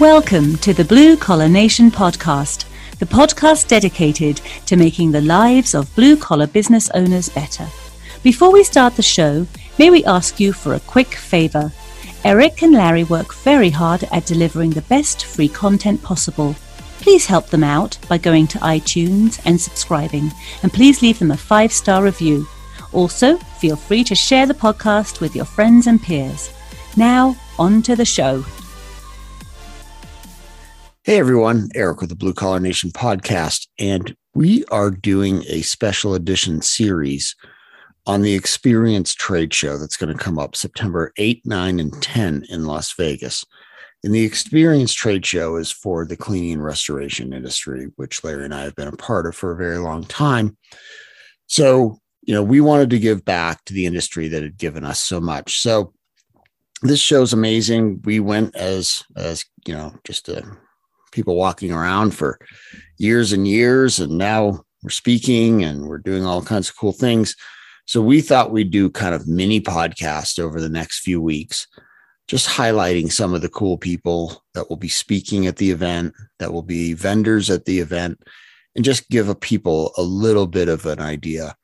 Welcome to the Blue Collar Nation podcast, the podcast dedicated to making the lives of blue collar business owners better. Before we start the show, may we ask you for a quick favor? Eric and Larry work very hard at delivering the best free content possible. Please help them out by going to iTunes and subscribing, and please leave them a five star review. Also, feel free to share the podcast with your friends and peers. Now, on to the show. Hey everyone, Eric with the Blue Collar Nation podcast, and we are doing a special edition series on the Experience Trade Show that's going to come up September 8, 9, and 10 in Las Vegas. And the Experience Trade Show is for the cleaning and restoration industry, which Larry and I have been a part of for a very long time. So, you know, we wanted to give back to the industry that had given us so much. So, this show's amazing. We went as as you know, just a people walking around for years and years. And now we're speaking and we're doing all kinds of cool things. So we thought we'd do kind of mini podcast over the next few weeks, just highlighting some of the cool people that will be speaking at the event, that will be vendors at the event, and just give a people a little bit of an idea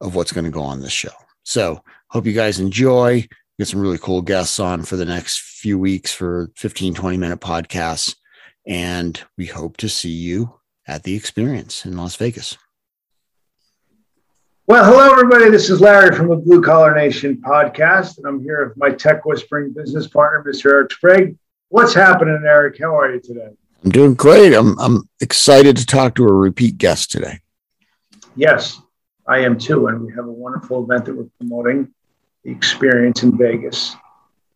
of what's going to go on this show. So hope you guys enjoy. Get some really cool guests on for the next few weeks for 15, 20 minute podcasts. And we hope to see you at the experience in Las Vegas. Well, hello, everybody. This is Larry from the Blue Collar Nation podcast, and I'm here with my tech whispering business partner, Mr. Eric Sprague. What's happening, Eric? How are you today? I'm doing great. I'm, I'm excited to talk to a repeat guest today. Yes, I am too. And we have a wonderful event that we're promoting the experience in Vegas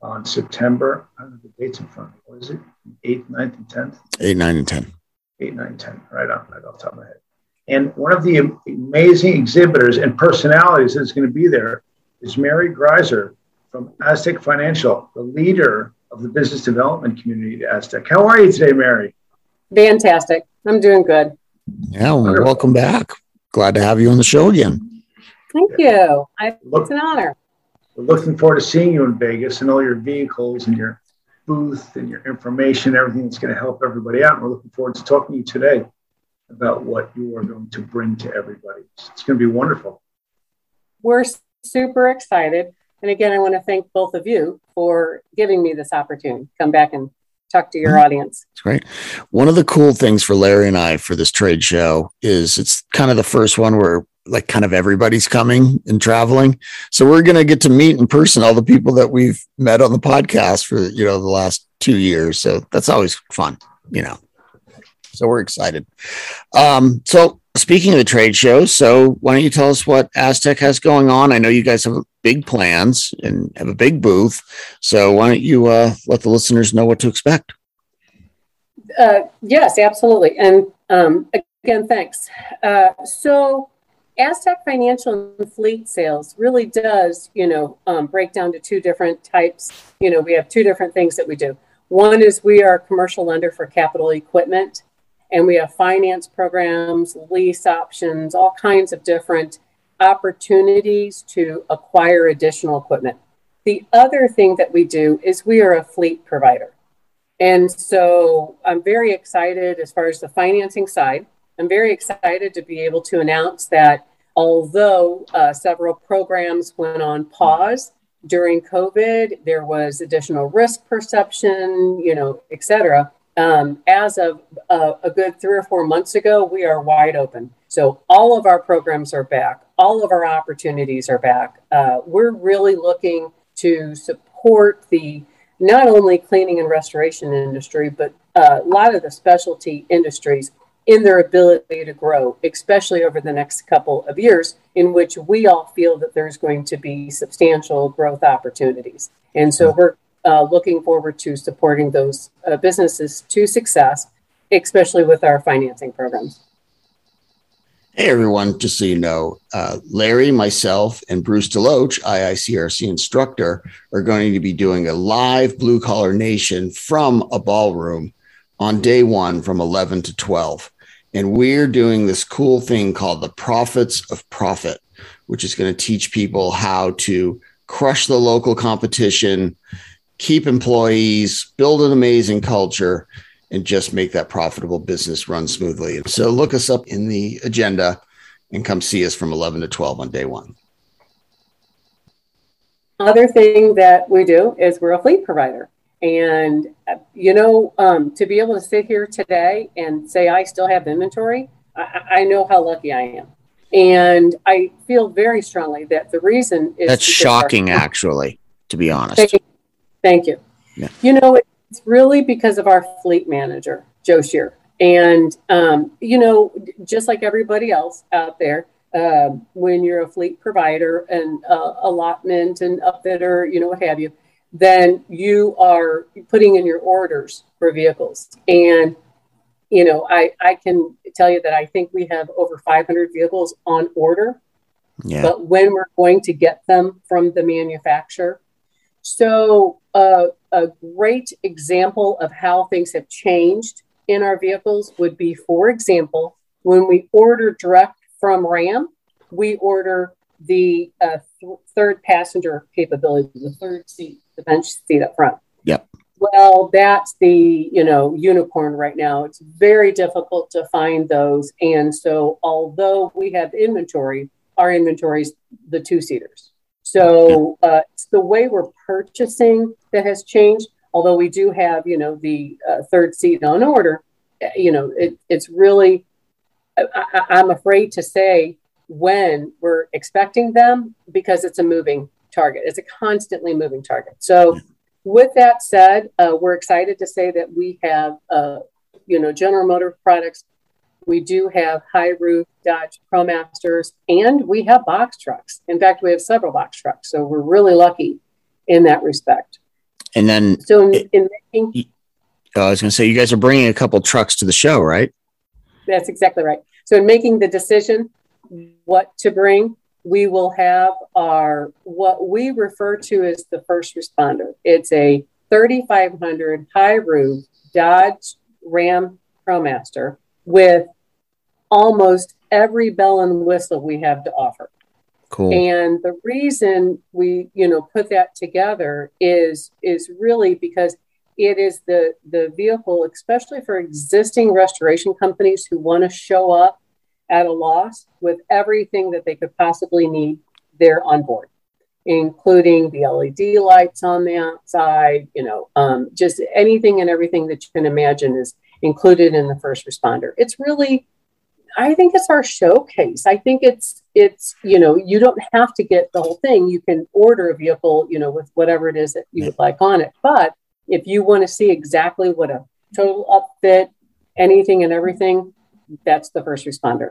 on September. I don't have the dates in front of me. What is it? 8th, 9th, and 10th? 8, 9, and 10. 8, 9, 10. Right on, right off the top of my head. And one of the amazing exhibitors and personalities that's going to be there is Mary Greiser from Aztec Financial, the leader of the business development community at Aztec. How are you today, Mary? Fantastic. I'm doing good. Yeah, well, welcome back. Glad to have you on the show again. Thank you. I, it's an honor. We're looking forward to seeing you in Vegas and all your vehicles and your booth and your information, everything that's going to help everybody out. And we're looking forward to talking to you today about what you are going to bring to everybody. It's going to be wonderful. We're super excited. And again, I want to thank both of you for giving me this opportunity. Come back and talk to your mm-hmm. audience. That's great. One of the cool things for Larry and I for this trade show is it's kind of the first one where like kind of everybody's coming and traveling. So we're going to get to meet in person all the people that we've met on the podcast for, you know, the last two years. So that's always fun, you know. So we're excited. Um, so speaking of the trade show, so why don't you tell us what Aztec has going on? I know you guys have big plans and have a big booth. So why don't you uh, let the listeners know what to expect? Uh, yes, absolutely. And um, again, thanks. Uh, so Aztec Financial and Fleet Sales really does, you know, um, break down to two different types. You know, we have two different things that we do. One is we are a commercial lender for capital equipment, and we have finance programs, lease options, all kinds of different opportunities to acquire additional equipment. The other thing that we do is we are a fleet provider. And so I'm very excited as far as the financing side. I'm very excited to be able to announce that although uh, several programs went on pause during COVID, there was additional risk perception, you know, et cetera. Um, as of uh, a good three or four months ago, we are wide open. So all of our programs are back. All of our opportunities are back. Uh, we're really looking to support the not only cleaning and restoration industry, but uh, a lot of the specialty industries in their ability to grow, especially over the next couple of years, in which we all feel that there's going to be substantial growth opportunities. And so we're uh, looking forward to supporting those uh, businesses to success, especially with our financing programs. Hey everyone, just so you know, uh, Larry, myself, and Bruce Deloach, IICRC instructor, are going to be doing a live Blue Collar Nation from a ballroom on day one from 11 to 12. And we're doing this cool thing called the Profits of Profit, which is going to teach people how to crush the local competition, keep employees, build an amazing culture, and just make that profitable business run smoothly. So look us up in the agenda and come see us from 11 to 12 on day one. Other thing that we do is we're a fleet provider. And, uh, you know, um, to be able to sit here today and say I still have inventory, I, I know how lucky I am. And I feel very strongly that the reason is that's shocking, our- actually, to be honest. Thank you. Thank you. Yeah. You know, it's really because of our fleet manager, Joe Shear. And, um, you know, just like everybody else out there, uh, when you're a fleet provider and uh, allotment and upfitter, you know, what have you, then you are putting in your orders for vehicles. And, you know, I, I can tell you that I think we have over 500 vehicles on order. Yeah. But when we're going to get them from the manufacturer. So, uh, a great example of how things have changed in our vehicles would be, for example, when we order direct from RAM, we order the uh, th- third passenger capability, the third seat, the bench seat up front. Yep. Well, that's the you know unicorn right now. It's very difficult to find those, and so although we have inventory, our inventory is the two seaters. So uh, it's the way we're purchasing that has changed. Although we do have you know the uh, third seat on order, uh, you know it, it's really. I, I'm afraid to say when we're expecting them because it's a moving target. It's a constantly moving target. So with that said, uh, we're excited to say that we have, uh, you know, General Motor products. We do have high roof Dodge ProMasters, and we have box trucks. In fact, we have several box trucks, so we're really lucky in that respect. And then, so in, it, in making, uh, I was going to say, you guys are bringing a couple trucks to the show, right? That's exactly right. So in making the decision what to bring, we will have our what we refer to as the first responder. It's a 3500 high roof Dodge Ram ProMaster with almost every bell and whistle we have to offer. Cool. And the reason we, you know, put that together is is really because it is the the vehicle, especially for existing restoration companies who want to show up at a loss with everything that they could possibly need there on board, including the LED lights on the outside, you know, um, just anything and everything that you can imagine is included in the first responder. It's really, I think it's our showcase. I think it's, it's, you know, you don't have to get the whole thing. You can order a vehicle, you know, with whatever it is that you would like on it. But if you want to see exactly what a total upfit, anything and everything, that's the first responder.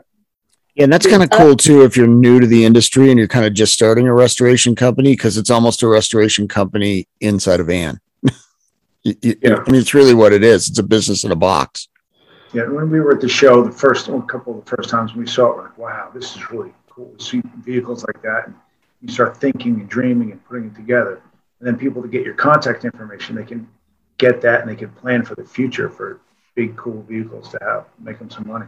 Yeah, and that's kind of uh, cool too if you're new to the industry and you're kind of just starting a restoration company because it's almost a restoration company inside of Ann. yeah. I mean, it's really what it is. It's a business in a box. Yeah, when we were at the show, the first a couple of the first times we saw it, we're like, wow, this is really cool to see vehicles like that. And you start thinking and dreaming and putting it together. And then people to get your contact information, they can get that and they can plan for the future for big, cool vehicles to have, make them some money.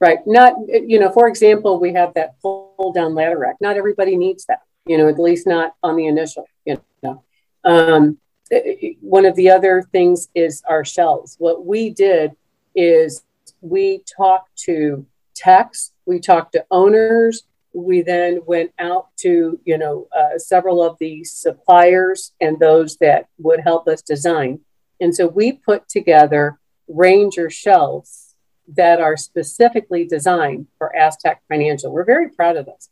Right. Not, you know, for example, we have that pull down ladder rack. Not everybody needs that, you know, at least not on the initial, you know. Um, one of the other things is our shelves. What we did is we talked to techs, we talked to owners, we then went out to, you know, uh, several of the suppliers and those that would help us design. And so we put together Ranger shelves that are specifically designed for Aztec Financial. We're very proud of this.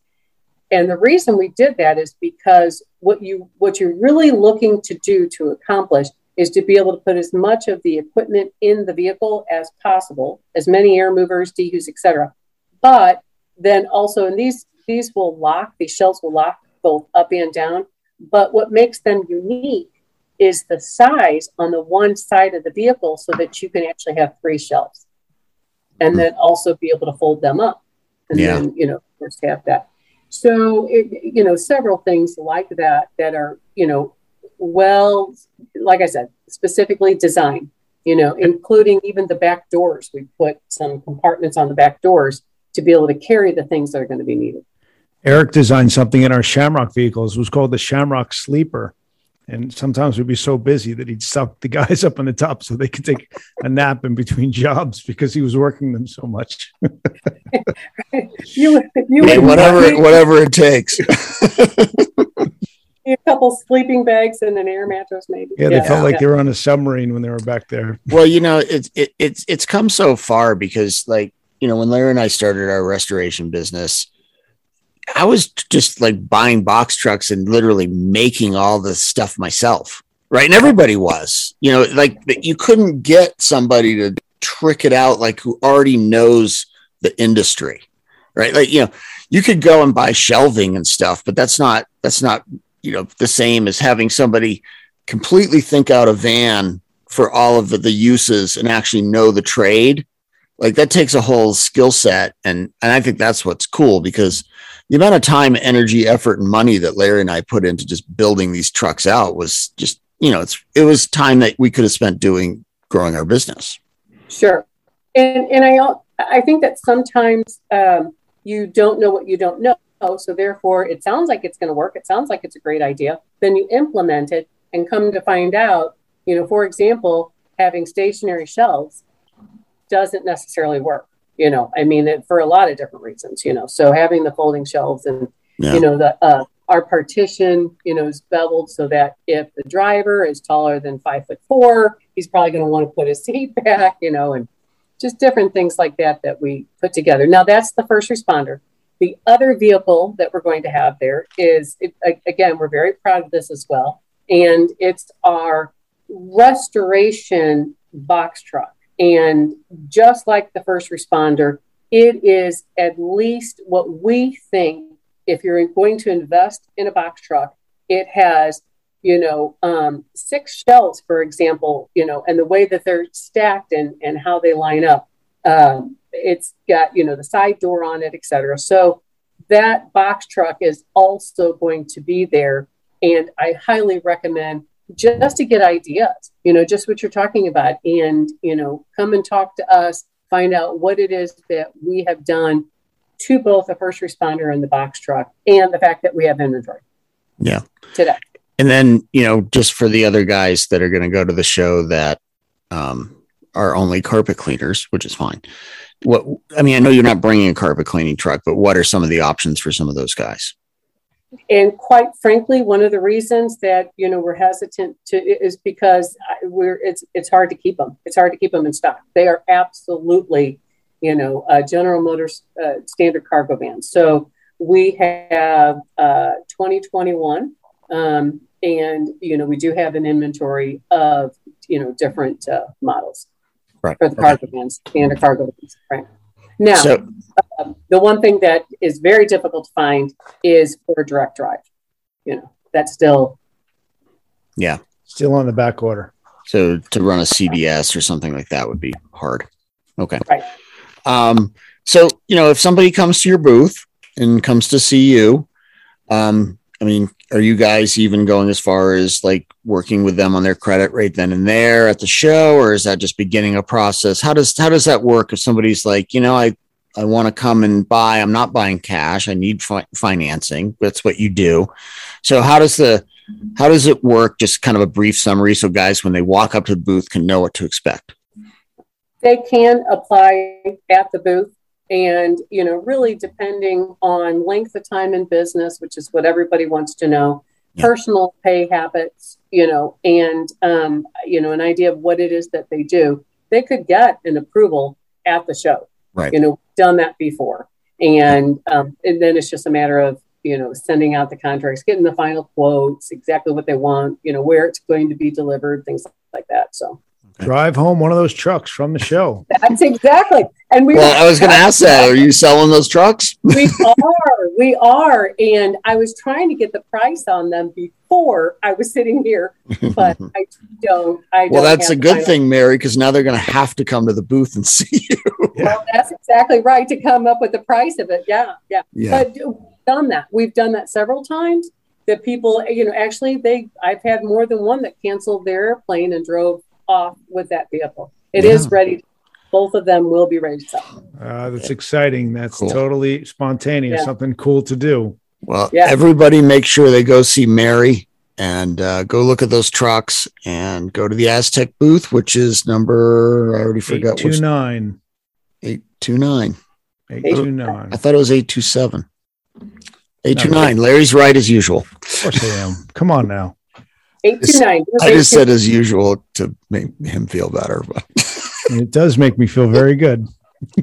And the reason we did that is because what you what you're really looking to do to accomplish is to be able to put as much of the equipment in the vehicle as possible, as many air movers, DEHUs, etc. But then also, and these these will lock, these shelves will lock both up and down. But what makes them unique is the size on the one side of the vehicle so that you can actually have three shelves. And then also be able to fold them up. And yeah. then you know course have that. So it, you know several things like that that are you know well like i said specifically designed you know including even the back doors. We put some compartments on the back doors to be able to carry the things that are going to be needed. Eric designed something in our shamrock vehicles. It was called the shamrock sleeper And sometimes we'd be so busy that he'd stop the guys up on the top so they could take a nap in between jobs because he was working them so much. you, you hey, whatever, whatever it takes. a couple sleeping bags and an air mattress, maybe. Yeah, they yeah. felt like yeah. they were on a submarine when they were back there. Well, you know, it's it, it's it's come so far because, like, you know, when Larry and I started our restoration business, I was just like buying box trucks and literally making all the stuff myself, right? And everybody was, you know, like you couldn't get somebody to trick it out like who already knows the industry, right? Like, you know, you could go and buy shelving and stuff, but that's not that's not you know the same as having somebody completely think out a van for all of the, the uses and actually know the trade like that takes a whole skill set and and i think that's what's cool because the amount of time energy effort and money that larry and i put into just building these trucks out was just you know it's it was time that we could have spent doing growing our business sure and and i i think that sometimes um, you don't know what you don't know so therefore it sounds like it's going to work. It sounds like it's a great idea. Then you implement it and come to find out, you know, for example, having stationary shelves doesn't necessarily work. You know, I mean, it, for a lot of different reasons. You know, so having the folding shelves and yeah. you know the uh, our partition, you know, is beveled so that if the driver is taller than five foot four, he's probably going to want to put his seat back. You know, and just different things like that that we put together. Now that's the first responder. The other vehicle that we're going to have there is, it, again, we're very proud of this as well. And it's our restoration box truck. And just like the first responder, it is at least what we think if you're going to invest in a box truck, it has, you know, um, six shelves, for example, you know, and the way that they're stacked and, and how they line up. Um, it's got you know the side door on it etc so that box truck is also going to be there and i highly recommend just to get ideas you know just what you're talking about and you know come and talk to us find out what it is that we have done to both the first responder and the box truck and the fact that we have inventory. Yeah. Today. And then you know just for the other guys that are going to go to the show that um, are only carpet cleaners which is fine. What I mean, I know you're not bringing a carpet cleaning truck, but what are some of the options for some of those guys? And quite frankly, one of the reasons that you know we're hesitant to is because we're it's it's hard to keep them. It's hard to keep them in stock. They are absolutely, you know, uh, General Motors uh, standard cargo vans. So we have uh, 2021, um, and you know we do have an inventory of you know different uh, models right. for the cargo okay. vans, standard cargo vans. Right. Now, so, uh, the one thing that is very difficult to find is for direct drive. You know, that's still. Yeah. Still on the back order. So to run a CDS or something like that would be hard. Okay. Right. Um, so, you know, if somebody comes to your booth and comes to see you, um, I mean, are you guys even going as far as like working with them on their credit rate then and there at the show, or is that just beginning a process? How does how does that work if somebody's like, you know, I I want to come and buy. I'm not buying cash. I need fi- financing. That's what you do. So how does the how does it work? Just kind of a brief summary, so guys, when they walk up to the booth, can know what to expect. They can apply at the booth and you know really depending on length of time in business which is what everybody wants to know yeah. personal pay habits you know and um, you know an idea of what it is that they do they could get an approval at the show. Right. You know done that before. And um, and then it's just a matter of you know sending out the contracts getting the final quotes exactly what they want you know where it's going to be delivered things like that. So drive home one of those trucks from the show. That's exactly. And we. Well, I was going to ask that. Are you selling those trucks? we are. We are. And I was trying to get the price on them before I was sitting here, but I don't. I don't well, that's a good thing, Mary, because now they're going to have to come to the booth and see you. Well, that's exactly right to come up with the price of it. Yeah, yeah. yeah. But we've done that. We've done that several times. That people, you know, actually, they. I've had more than one that canceled their airplane and drove off with that vehicle. It yeah. is ready. Both of them will be ready to sell. Uh, that's exciting. That's cool. totally spontaneous. Yeah. Something cool to do. Well, yeah. everybody make sure they go see Mary and uh, go look at those trucks and go to the Aztec booth, which is number I already forgot. Eight two nine. Eight two nine. Eight two nine. I thought it was eight two seven. Eight two nine. Larry's right as usual. Of course I am. Come on now. Eight two nine. I just said as usual to make him feel better, but it does make me feel very good.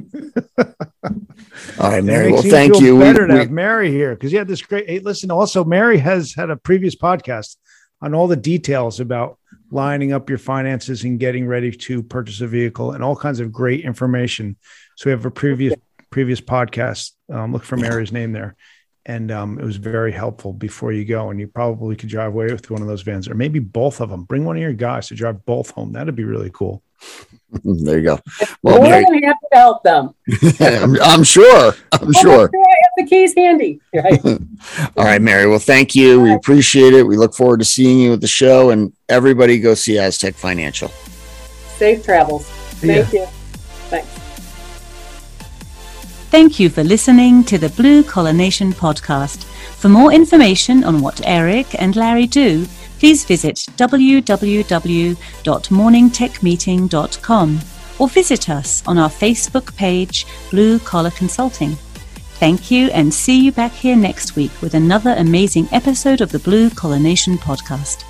All right, Mary. Well, thank feel you. We- Better to we- have Mary here because you had this great. Hey, listen, also Mary has had a previous podcast on all the details about lining up your finances and getting ready to purchase a vehicle and all kinds of great information. So we have a previous previous podcast. Um, look for Mary's name there, and um, it was very helpful before you go. And you probably could drive away with one of those vans, or maybe both of them. Bring one of your guys to drive both home. That'd be really cool. there you go. Well, More Mary, than happy to help them. I'm, I'm sure. I'm Oh, sure. I have the keys handy. Right. All right, Mary. Well, thank you. We appreciate it. We look forward to seeing you at the show, and everybody go see Aztec Financial. Safe travels. Yeah. Thank you. Thank you for listening to the Blue Collar Nation podcast. For more information on what Eric and Larry do, please visit www.morningtechmeeting.com or visit us on our Facebook page, Blue Collar Consulting. Thank you and see you back here next week with another amazing episode of the Blue Collar Nation podcast.